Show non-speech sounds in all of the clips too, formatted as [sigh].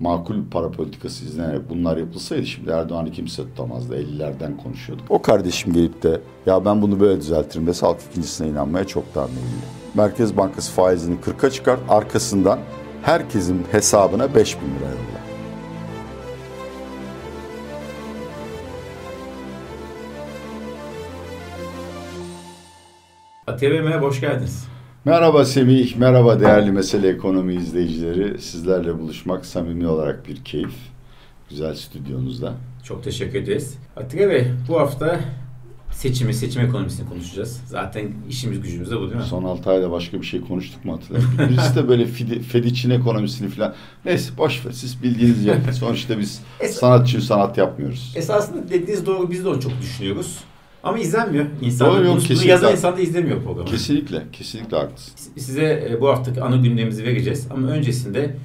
makul para politikası izlenerek bunlar yapılsaydı şimdi Erdoğan'ı kimse tutamazdı. 50'lerden konuşuyorduk. O kardeşim gelip de ya ben bunu böyle düzeltirim dese halk ikincisine inanmaya çok daha meyilli. Merkez Bankası faizini 40'a çıkart arkasından herkesin hesabına 5 bin lira yolla. Merhaba, hoş geldiniz. Merhaba Semih, merhaba değerli Mesele Ekonomi izleyicileri. Sizlerle buluşmak samimi olarak bir keyif. Güzel stüdyonuzda. Çok teşekkür ederiz. Atiye Bey, bu hafta seçimi, seçim ekonomisini konuşacağız. Zaten işimiz gücümüz de bu değil mi? Son 6 ayda başka bir şey konuştuk mu hatırlamıyorum. [laughs] Birisi de böyle Fedi, Fediç'in ekonomisini falan. Neyse boş ver siz bildiğiniz yer. [laughs] Sonuçta biz sanat için sanat yapmıyoruz. Esasında dediğiniz doğru biz de onu çok düşünüyoruz. Ama izlenmiyor. İnsanlar Doğru, yok, bunu, yazan insan da izlemiyor programı. Kesinlikle, kesinlikle haklısın. Size e, bu haftaki ana gündemimizi vereceğiz. Ama öncesinde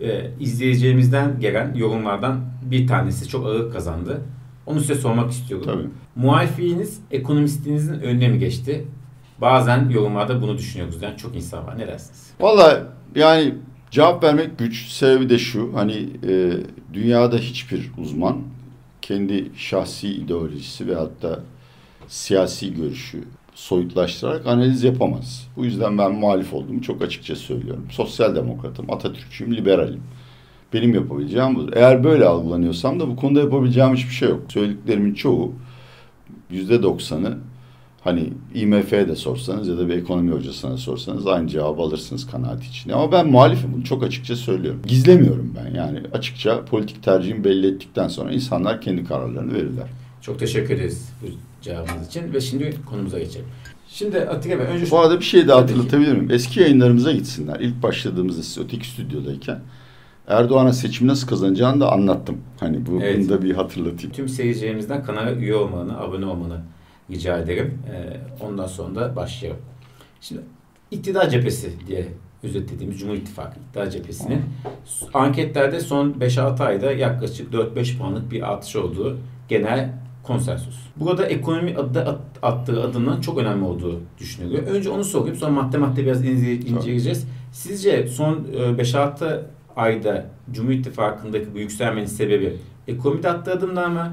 e, izleyeceğimizden gelen yorumlardan bir tanesi çok ağır kazandı. Onu size sormak istiyorum. Tabii. Muhalifliğiniz ekonomistinizin önüne mi geçti? Bazen yorumlarda bunu düşünüyoruz. Yani çok insan var. Ne dersiniz? Valla yani cevap vermek güç. Sebebi de şu. Hani e, dünyada hiçbir uzman kendi şahsi ideolojisi veyahut da siyasi görüşü soyutlaştırarak analiz yapamaz. Bu yüzden ben muhalif olduğumu çok açıkça söylüyorum. Sosyal demokratım, Atatürkçüyüm, liberalim. Benim yapabileceğim budur. Eğer böyle algılanıyorsam da bu konuda yapabileceğim hiçbir şey yok. Söylediklerimin çoğu yüzde doksanı hani IMF'ye de sorsanız ya da bir ekonomi hocasına sorsanız aynı cevabı alırsınız kanaat için. Ama ben muhalifim bunu çok açıkça söylüyorum. Gizlemiyorum ben yani açıkça politik tercihimi belli ettikten sonra insanlar kendi kararlarını verirler. Çok teşekkür ederiz bu cevabınız için ve şimdi konumuza geçelim. Şimdi Atiye Bey önce... Bu arada bir şey daha hatırlatabilir miyim? Eski yayınlarımıza gitsinler. İlk başladığımızda siz öteki stüdyodayken Erdoğan'a seçim nasıl kazanacağını da anlattım. Hani bu, Evet. bunu da bir hatırlatayım. Tüm seyircilerimizden kanala üye olmanı, abone olmanı rica ederim. Ee, ondan sonra da başlayalım. Şimdi iktidar cephesi diye özetlediğimiz Cumhur İttifakı iktidar cephesinin anketlerde son 5-6 ayda yaklaşık 4-5 puanlık bir artış olduğu genel konsensus. Burada ekonomi adı at- attığı adımın çok önemli olduğu düşünülüyor. Önce onu sorayım sonra madde madde biraz ince- inceleyeceğiz. Sizce son e, 5-6 ayda Cumhur İttifakı'ndaki bu yükselmenin sebebi ekonomide attığı adımlar mı?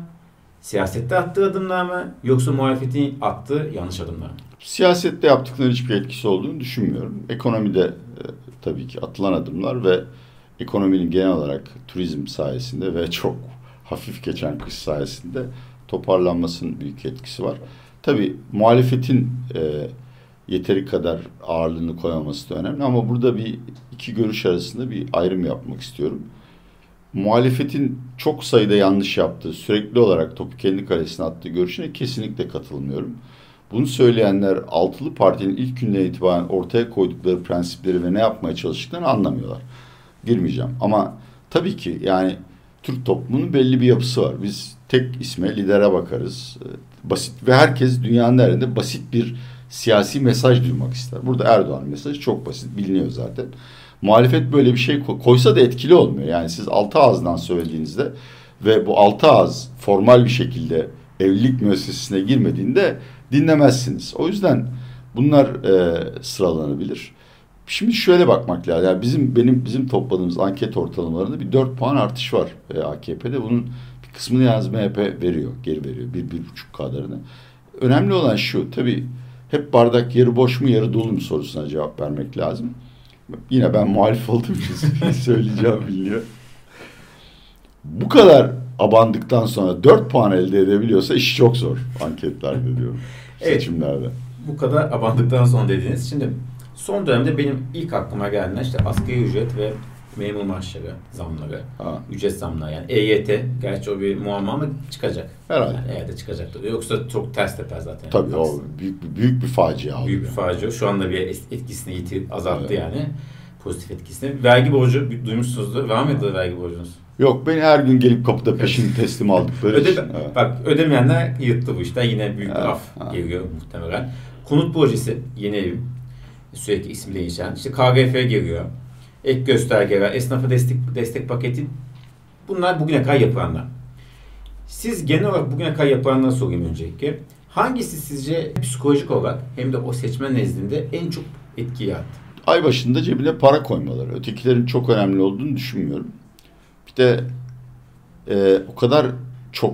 Siyasette attığı adımlar mı? Yoksa muhalefetin attığı yanlış adımlar mı? Siyasette yaptıkları hiçbir etkisi olduğunu düşünmüyorum. Ekonomide e, tabii ki atılan adımlar ve ekonominin genel olarak turizm sayesinde ve çok hafif geçen kış sayesinde toparlanmasının büyük etkisi var. Tabii muhalefetin e, yeteri kadar ağırlığını koymaması da önemli ama burada bir iki görüş arasında bir ayrım yapmak istiyorum. Muhalefetin çok sayıda yanlış yaptığı, sürekli olarak topu kendi kalesine attığı görüşüne kesinlikle katılmıyorum. Bunu söyleyenler altılı partinin ilk günden itibaren ortaya koydukları prensipleri ve ne yapmaya çalıştıklarını anlamıyorlar. Girmeyeceğim ama tabii ki yani Türk toplumunun belli bir yapısı var. Biz tek isme lidere bakarız. Ee, Basit ve herkes dünyanın nerede basit bir siyasi mesaj duymak ister. Burada Erdoğan mesajı çok basit biliniyor zaten. Muhalefet böyle bir şey ko- koysa da etkili olmuyor. Yani siz altı ağızdan söylediğinizde ve bu altı ağız formal bir şekilde evlilik müessesesine girmediğinde dinlemezsiniz. O yüzden bunlar e, sıralanabilir. Şimdi şöyle bakmak lazım. Yani bizim benim bizim topladığımız anket ortalamalarında bir 4 puan artış var e, AKP'de. Bunun bir kısmını yalnız MHP veriyor, geri veriyor. Bir, bir buçuk kadarını. Önemli olan şu, tabii hep bardak yarı boş mu yarı dolu mu sorusuna cevap vermek lazım. Yine ben muhalif olduğum için [laughs] söyleyeceğim biliniyor. Bu kadar abandıktan sonra 4 puan elde edebiliyorsa iş çok zor anketlerde diyorum. Evet. Seçimlerde. Bu kadar abandıktan sonra dediniz. Şimdi son dönemde benim ilk aklıma gelen işte asgari ücret ve memur maaşları zamları, Ha. ücret zamları yani EYT gerçi o bir muamma ama çıkacak. Herhalde. Yani EYT çıkacaktır. Yoksa çok ters teper zaten. Tabii o büyük, bir- büyük bir facia. büyük bir facia. Şu anda bir etkisini yitir, azalttı Evet. yani. Pozitif etkisini. Vergi borcu duymuşsunuzdur. Var mıydı vergi borcunuz? Yok beni her gün gelip kapıda peşin teslim aldıkları Öde, için. evet. Bak ödemeyenler yırttı bu işten. Yine büyük bir Evet, af evet. geliyor muhtemelen. Konut projesi yeni evim. Sürekli ismi değişen. İşte KGF geliyor. Ek göstergeler, esnafa destek, destek paketi. Bunlar bugüne kadar yapılanlar. Siz genel olarak bugüne kadar yapılanları sorayım öncelikle. Hangisi sizce psikolojik olarak hem de o seçmen nezdinde en çok etki yarattı? Ay başında cebine para koymaları. Ötekilerin çok önemli olduğunu düşünmüyorum. Bir de e, o kadar çok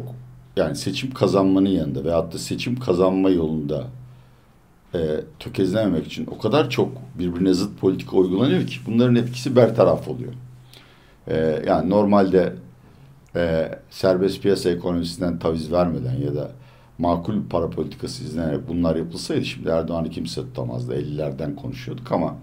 yani seçim kazanmanın yanında veyahut da seçim kazanma yolunda e, tökezlememek için o kadar çok birbirine zıt politika uygulanıyor ki bunların etkisi bertaraf oluyor. E, yani normalde e, serbest piyasa ekonomisinden taviz vermeden ya da makul para politikası izlenerek bunlar yapılsaydı şimdi Erdoğan'ı kimse tutamazdı. 50'lerden konuşuyorduk ama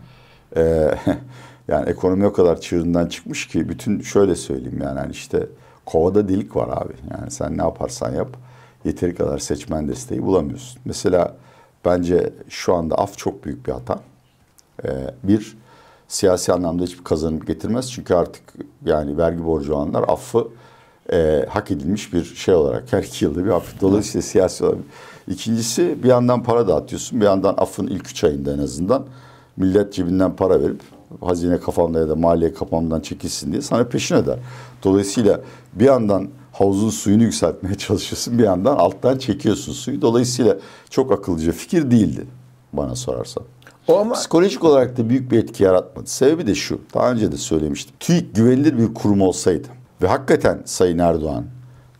e, [laughs] yani ekonomi o kadar çığırından çıkmış ki bütün şöyle söyleyeyim yani hani işte kovada delik var abi. Yani sen ne yaparsan yap yeteri kadar seçmen desteği bulamıyorsun. Mesela bence şu anda af çok büyük bir hata. Ee, bir siyasi anlamda hiçbir kazanım getirmez. Çünkü artık yani vergi borcu olanlar affı e, hak edilmiş bir şey olarak her iki yılda bir af. Dolayısıyla siyasi olarak. İkincisi bir yandan para dağıtıyorsun. Bir yandan affın ilk üç ayında en azından millet cebinden para verip hazine kafamda ya da maliye kafamdan çekilsin diye sana peşin eder. Dolayısıyla bir yandan havuzun suyunu yükseltmeye [laughs] çalışıyorsun bir yandan alttan çekiyorsun suyu. Dolayısıyla çok akıllıca fikir değildi bana sorarsan. O ama... Psikolojik olarak da büyük bir etki yaratmadı. Sebebi de şu. Daha önce de söylemiştim. TÜİK güvenilir bir kurum olsaydı ve hakikaten Sayın Erdoğan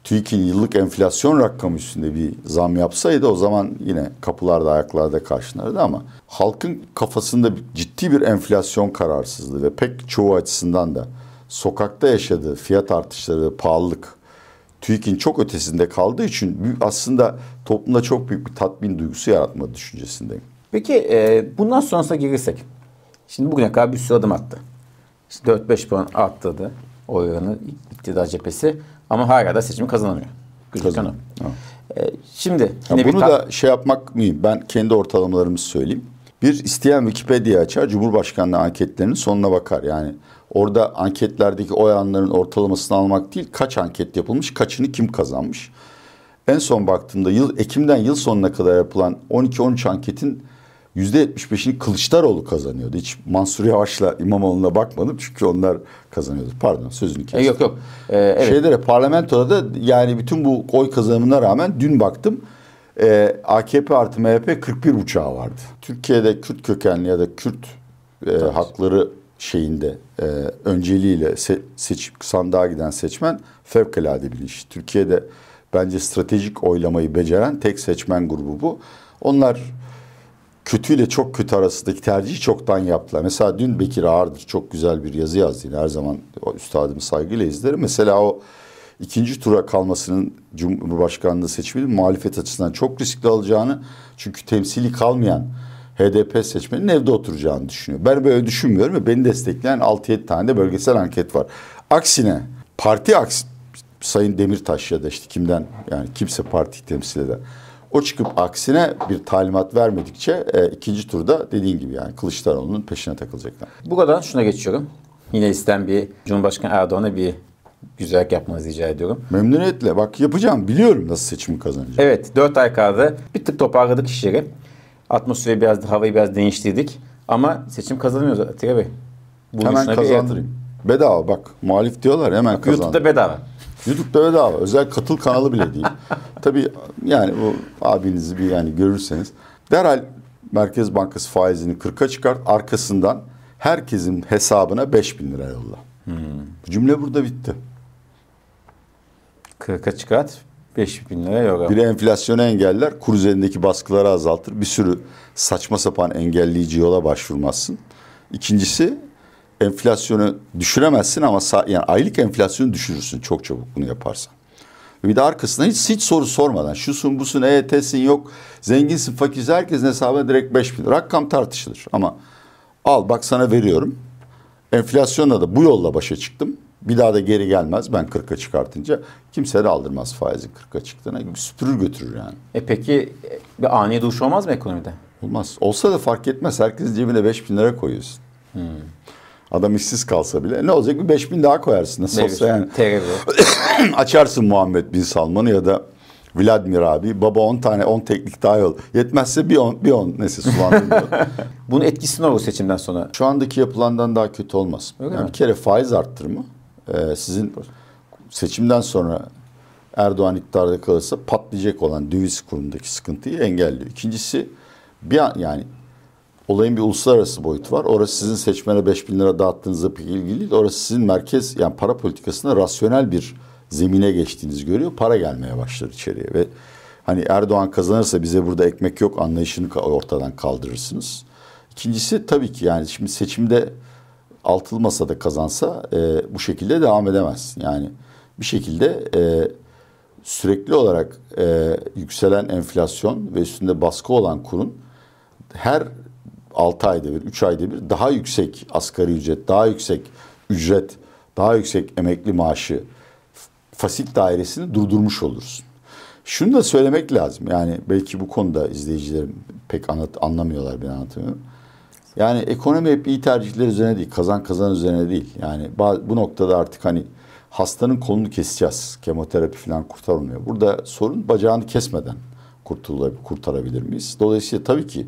TÜİK'in yıllık enflasyon rakamı üstünde bir zam yapsaydı o zaman yine kapılarda ayaklarda karşılardı ama halkın kafasında ciddi bir enflasyon kararsızlığı ve pek çoğu açısından da sokakta yaşadığı fiyat artışları ve pahalılık TÜİK'in çok ötesinde kaldığı için aslında toplumda çok büyük bir tatmin duygusu yaratma düşüncesindeyim. Peki e, bundan sonrasına girirsek. Şimdi bugüne kadar bir sürü adım attı. İşte 4-5 puan arttırdı oranı iktidar cephesi ama hala da seçimi kazanamıyor. O. E, şimdi yine ya bunu bir da şey yapmak mıyım? Ben kendi ortalamalarımı söyleyeyim. Bir isteyen Wikipedia açar, Cumhurbaşkanlığı anketlerinin sonuna bakar. Yani orada anketlerdeki oy oranların ortalamasını almak değil, kaç anket yapılmış, kaçını kim kazanmış. En son baktığımda yıl Ekim'den yıl sonuna kadar yapılan 12-13 anketin %75'ini Kılıçdaroğlu kazanıyordu. Hiç Mansur Yavaş'la İmamoğlu'na bakmadım çünkü onlar kazanıyordu. Pardon sözünü kestim. E, yok yok. Ee, evet. Şeylere parlamentoda da yani bütün bu oy kazanımına rağmen dün baktım e, AKP artı MHP 41 uçağı vardı. Türkiye'de Kürt kökenli ya da Kürt e, hakları şeyinde e, önceliğiyle se, seç, sandığa giden seçmen fevkalade bilinç. Türkiye'de bence stratejik oylamayı beceren tek seçmen grubu bu. Onlar kötüyle çok kötü arasındaki tercihi çoktan yaptılar. Mesela dün Bekir Ağırdır çok güzel bir yazı yazdı. Her zaman üstadımı saygıyla izlerim. Mesela o ikinci tura kalmasının Cumhurbaşkanlığı seçiminin muhalefet açısından çok riskli alacağını çünkü temsili kalmayan HDP seçmenin evde oturacağını düşünüyor. Ben böyle düşünmüyorum ve beni destekleyen 6-7 tane de bölgesel anket var. Aksine parti aks Sayın Demirtaş ya da işte kimden yani kimse parti temsil eder. O çıkıp aksine bir talimat vermedikçe e, ikinci turda dediğin gibi yani Kılıçdaroğlu'nun peşine takılacaklar. Bu kadar şuna geçiyorum. Yine isten bir Cumhurbaşkanı Erdoğan'a bir güzellik yapmanızı rica ediyorum. Memnuniyetle. Bak yapacağım. Biliyorum nasıl seçimi kazanacağım. Evet. Dört ay kaldı. Bir tık toparladık işleri. Atmosferi biraz, havayı biraz değiştirdik. Ama seçim kazanıyoruz Atilla Bey. Bu hemen kazandırayım. Bedava bak. Muhalif diyorlar hemen kazandır. YouTube'da bedava. YouTube'da bedava. Özel katıl kanalı bile değil. [laughs] Tabii yani bu abinizi bir yani görürseniz. Derhal Merkez Bankası faizini 40'a çıkart. Arkasından herkesin hesabına 5 bin lira yolla. Hmm. Cümle burada bitti. 40'a çıkart. 5 bin lira yok. Bir enflasyonu engeller, kur üzerindeki baskıları azaltır. Bir sürü saçma sapan engelleyici yola başvurmazsın. İkincisi enflasyonu düşüremezsin ama yani aylık enflasyonu düşürürsün çok çabuk bunu yaparsan. Bir de arkasına hiç, hiç soru sormadan şusun busun EYT'sin yok zenginsin fakirsin herkesin hesabına direkt 5 bin rakam tartışılır ama al bak sana veriyorum enflasyonla da bu yolla başa çıktım bir daha da geri gelmez ben 40'a çıkartınca kimse de aldırmaz faizin 40'a çıktığına süpürür götürür yani. E peki bir ani duş olmaz mı ekonomide? Olmaz. Olsa da fark etmez. Herkesin cebine 5 bin lira koyuyorsun. Hmm. Adam işsiz kalsa bile ne olacak bir 5000 daha koyarsın nasıl olsa yani. [coughs] Açarsın Muhammed Bin Salman'ı ya da Vladimir abi baba 10 tane 10 teknik daha yol. Yetmezse bir 10 bir 10 neyse sulandırmıyor. [laughs] Bunun etkisi ne olur seçimden sonra? Şu andaki yapılandan daha kötü olmaz. Öyle yani mi? bir kere faiz arttırımı e, sizin seçimden sonra Erdoğan iktidarda kalırsa patlayacak olan döviz kurundaki sıkıntıyı engelliyor. İkincisi bir an, yani olayın bir uluslararası boyutu var. Orası sizin seçmene 5 bin lira dağıttığınızla pek ilgili değil. Orası sizin merkez yani para politikasında rasyonel bir zemine geçtiğinizi görüyor. Para gelmeye başlar içeriye ve hani Erdoğan kazanırsa bize burada ekmek yok anlayışını ortadan kaldırırsınız. İkincisi tabii ki yani şimdi seçimde altılı masada kazansa e, bu şekilde devam edemez. Yani bir şekilde e, sürekli olarak e, yükselen enflasyon ve üstünde baskı olan kurun her 6 ayda bir, 3 ayda bir daha yüksek asgari ücret, daha yüksek ücret, daha yüksek emekli maaşı fasit dairesini durdurmuş olursun. Şunu da söylemek lazım. Yani belki bu konuda izleyicilerim pek anlat, anlamıyorlar ben anlatamıyorum. Yani ekonomi hep iyi tercihler üzerine değil, kazan kazan üzerine değil. Yani bu noktada artık hani hastanın kolunu keseceğiz. Kemoterapi falan kurtarılmıyor. Burada sorun bacağını kesmeden kurtarabilir miyiz? Dolayısıyla tabii ki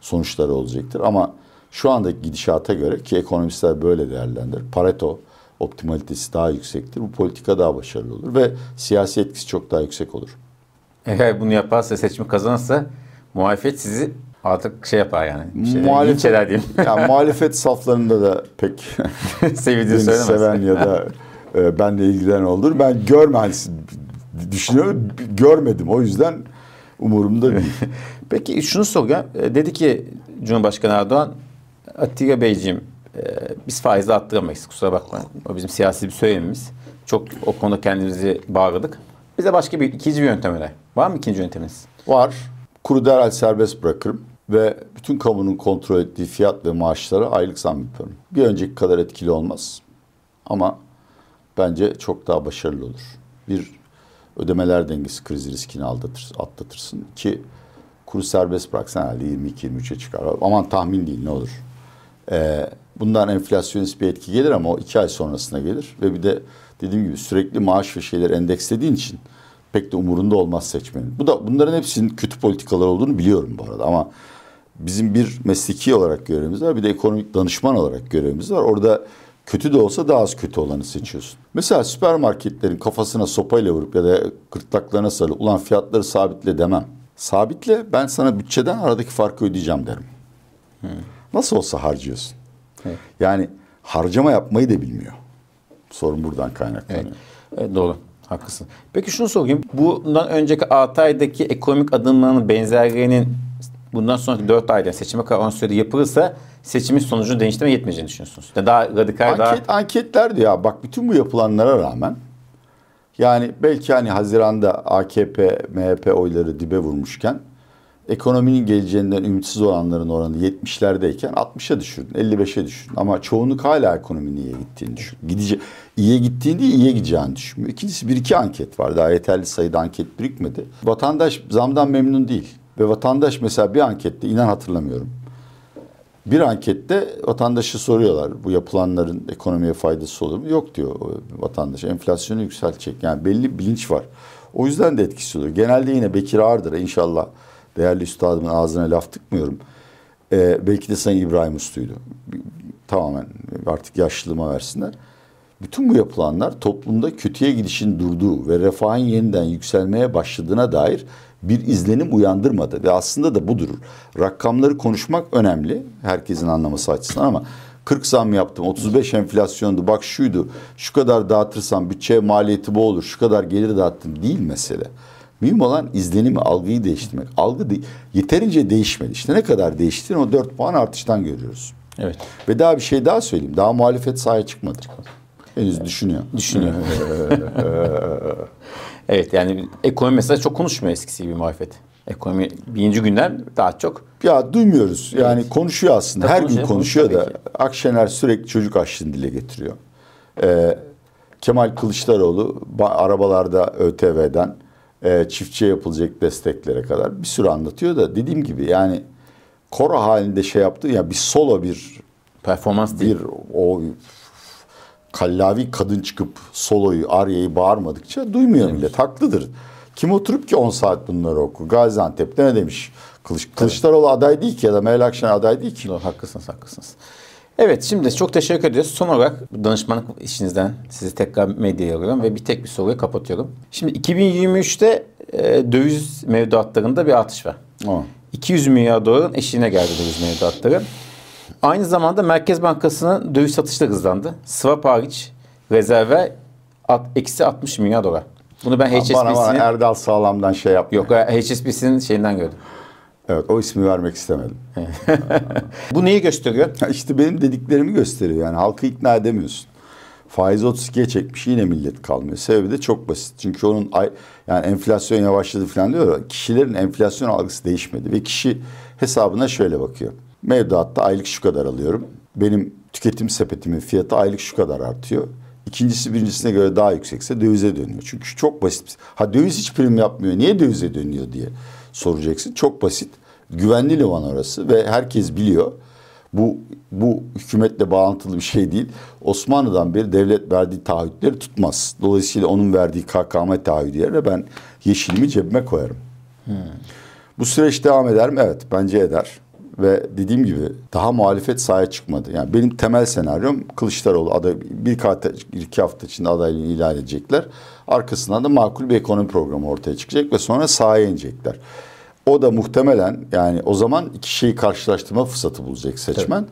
sonuçları olacaktır ama şu andaki gidişata göre ki ekonomistler böyle değerlendirir. Pareto optimalitesi daha yüksektir. Bu politika daha başarılı olur ve siyasi etkisi çok daha yüksek olur. Eğer bunu yaparsa seçimi kazanırsa muhalefet sizi artık şey yapar yani. Şey, muhalefet, diyeyim. [laughs] yani muhalefet saflarında da pek [laughs] söylemez. seven ya da e, benle ilgilenen olur. Ben görmem düşünüyorum. Görmedim. O yüzden umurumda değil. [laughs] Peki şunu soracağım. E, dedi ki Cumhurbaşkanı Erdoğan Atilla Beyciğim e, biz faizi attıramayız kusura bakmayın. O bizim siyasi bir söylemimiz. Çok o konuda kendimizi bağladık. Bize başka bir ikinci bir yöntem öner. Var mı ikinci yönteminiz? Var. Kuru derhal serbest bırakırım ve bütün kamunun kontrol ettiği fiyat ve maaşlara aylık zam yaparım. Bir önceki kadar etkili olmaz ama bence çok daha başarılı olur. Bir ödemeler dengesi kriz riskini aldatır, atlatırsın ki kuru serbest bıraksan herhalde 22-23'e çıkar. Aman tahmin değil ne olur. Ee, bundan enflasyonist bir etki gelir ama o iki ay sonrasına gelir. Ve bir de dediğim gibi sürekli maaş ve şeyler endekslediğin için pek de umurunda olmaz seçmenin. Bu da bunların hepsinin kötü politikalar olduğunu biliyorum bu arada ama bizim bir mesleki olarak görevimiz var bir de ekonomik danışman olarak görevimiz var. Orada kötü de olsa daha az kötü olanı seçiyorsun. Mesela süpermarketlerin kafasına sopayla vurup ya da gırtlaklarına sarılıp ulan fiyatları sabitle demem. Sabitle ben sana bütçeden aradaki farkı ödeyeceğim derim. Hmm. Nasıl olsa harcıyorsun. Evet. Yani harcama yapmayı da bilmiyor. Sorun buradan kaynaklanıyor. Evet. evet doğru. Haklısın. Peki şunu sorayım. Bundan önceki 6 aydaki ekonomik adımlarının benzerliğinin bundan sonraki 4 ayda seçime kadar 10 sürede yapılırsa seçimin sonucunu değiştirme yetmeyeceğini düşünüyorsunuz. Daha radikal Anket, daha... Anketler diyor ya bak bütün bu yapılanlara rağmen yani belki hani Haziran'da AKP, MHP oyları dibe vurmuşken ekonominin geleceğinden ümitsiz olanların oranı 70'lerdeyken 60'a düşürdün, 55'e düşürdün. Ama çoğunluk hala ekonominin iyiye gittiğini düşün. Gidici, iyiye gittiğini değil, iyiye gideceğini düşünmüyor. İkincisi bir iki anket var. Daha yeterli sayıda anket birikmedi. Vatandaş zamdan memnun değil. Ve vatandaş mesela bir ankette, inan hatırlamıyorum. Bir ankette vatandaşı soruyorlar bu yapılanların ekonomiye faydası olur mu? Yok diyor vatandaş. Enflasyonu yükseltecek. Yani belli bilinç var. O yüzden de etkisi oluyor. Genelde yine Bekir Ağırdır'a inşallah değerli üstadımın ağzına laf tıkmıyorum. Ee, belki de Sayın İbrahim Uslu'ydu. Tamamen artık yaşlılığıma versinler. Bütün bu yapılanlar toplumda kötüye gidişin durduğu ve refahın yeniden yükselmeye başladığına dair bir izlenim uyandırmadı. Ve aslında da budur. Rakamları konuşmak önemli herkesin anlaması açısından ama 40 zam yaptım, 35 enflasyondu, bak şuydu, şu kadar dağıtırsam bütçe maliyeti bu olur, şu kadar gelir dağıttım değil mesele. Mühim olan izlenimi, algıyı değiştirmek. Algı de yeterince değişmedi. İşte ne kadar değişti o 4 puan artıştan görüyoruz. Evet. Ve daha bir şey daha söyleyeyim. Daha muhalefet sahaya çıkmadı. Henüz düşünüyor. Düşünüyor. [laughs] evet yani ekonomi mesela çok konuşmuyor eskisi gibi muhalefet. Ekonomi birinci günden daha çok. Ya duymuyoruz. Yani evet. konuşuyor aslında. Her gün konuşuyor da ki. Akşener sürekli çocuk açlığını dile getiriyor. Ee, Kemal Kılıçdaroğlu arabalarda ÖTV'den e, çiftçiye yapılacak desteklere kadar bir sürü anlatıyor da dediğim gibi yani koro halinde şey yaptı ya bir solo bir performans değil. Bir o kallavi kadın çıkıp soloyu, aryayı bağırmadıkça duymuyor demiş. millet. Haklıdır. Kim oturup ki 10 saat bunları oku? Gaziantep'te ne demiş? Kılıç, Kılıçdaroğlu aday değil ki ya da Meral Akşener aday değil ki. Doğru, haklısınız, haklısınız. Evet şimdi çok teşekkür ediyoruz. Son olarak danışmanlık işinizden sizi tekrar medyaya alıyorum ve bir tek bir soruyu kapatıyorum. Şimdi 2023'te e, döviz mevduatlarında bir artış var. O. 200 milyar doların eşiğine geldi döviz mevduatları. Aynı zamanda Merkez Bankası'nın döviz satışı da hızlandı. Swap hariç rezerve at, eksi 60 milyar dolar. Bunu ben Bana, bana HSBC'nin Erdal Sağlam'dan şey yapma. yok HSBC'nin şeyinden gördüm. Evet o ismi vermek istemedim. [laughs] Bu neyi gösteriyor? Ya İşte benim dediklerimi gösteriyor yani halkı ikna edemiyorsun. Faiz 32'ye çekmiş yine millet kalmıyor. Sebebi de çok basit. Çünkü onun ay, yani enflasyon yavaşladı falan diyor kişilerin enflasyon algısı değişmedi ve kişi hesabına şöyle bakıyor. Mevduatta aylık şu kadar alıyorum. Benim tüketim sepetimin fiyatı aylık şu kadar artıyor. İkincisi birincisine göre daha yüksekse dövize dönüyor. Çünkü çok basit. Ha döviz hiç prim yapmıyor. Niye dövize dönüyor diye soracaksın. Çok basit. Güvenli liman orası ve herkes biliyor. Bu bu hükümetle bağlantılı bir şey değil. Osmanlı'dan beri devlet verdiği taahhütleri tutmaz. Dolayısıyla onun verdiği KKM taahhüdü yerine ben yeşilimi cebime koyarım. Bu süreç devam eder mi? Evet bence eder. Ve dediğim gibi daha muhalefet sahaya çıkmadı. Yani benim temel senaryom Kılıçdaroğlu aday bir hafta, iki hafta içinde adaylığını ilan edecekler. Arkasından da makul bir ekonomi programı ortaya çıkacak ve sonra sahaya inecekler. O da muhtemelen yani o zaman iki şeyi karşılaştırma fırsatı bulacak seçmen.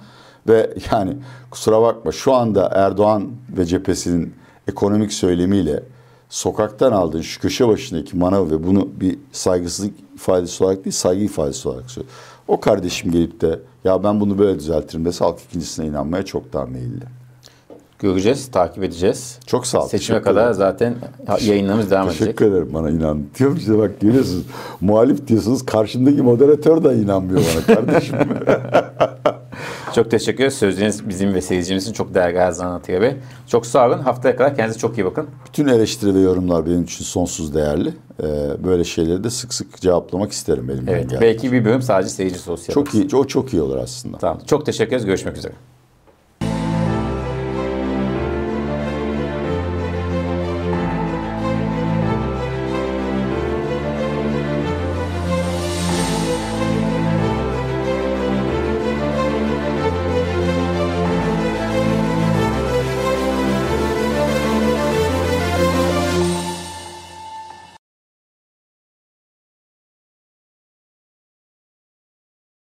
Ve yani kusura bakma şu anda Erdoğan ve cephesinin ekonomik söylemiyle sokaktan aldığın şu köşe başındaki manav ve bunu bir saygısızlık ifadesi olarak değil saygı ifadesi olarak söylüyor. O kardeşim gelip de ya ben bunu böyle düzeltirim dese halk ikincisine inanmaya çok daha meyilli. Göreceğiz, takip edeceğiz. Çok sağ ol. Seçime teşekkür kadar ederim. zaten yayınlarımız devam edecek. Teşekkür ederim bana inan. Diyorum işte bak görüyorsunuz. muhalif diyorsunuz. Karşımdaki moderatör de inanmıyor bana kardeşim. [laughs] Çok teşekkür ederiz. Sözleriniz bizim ve seyircimizin çok değerli zaman Atiye Bey. Çok sağ olun. Haftaya kadar kendinize çok iyi bakın. Bütün eleştiri ve yorumlar benim için sonsuz değerli. Ee, böyle şeyleri de sık sık cevaplamak isterim elimden Evet. Belki bir bölüm sadece seyirci sosyal. Çok iyi, o çok iyi olur aslında. Tamam. Çok teşekkür ederiz. Görüşmek üzere.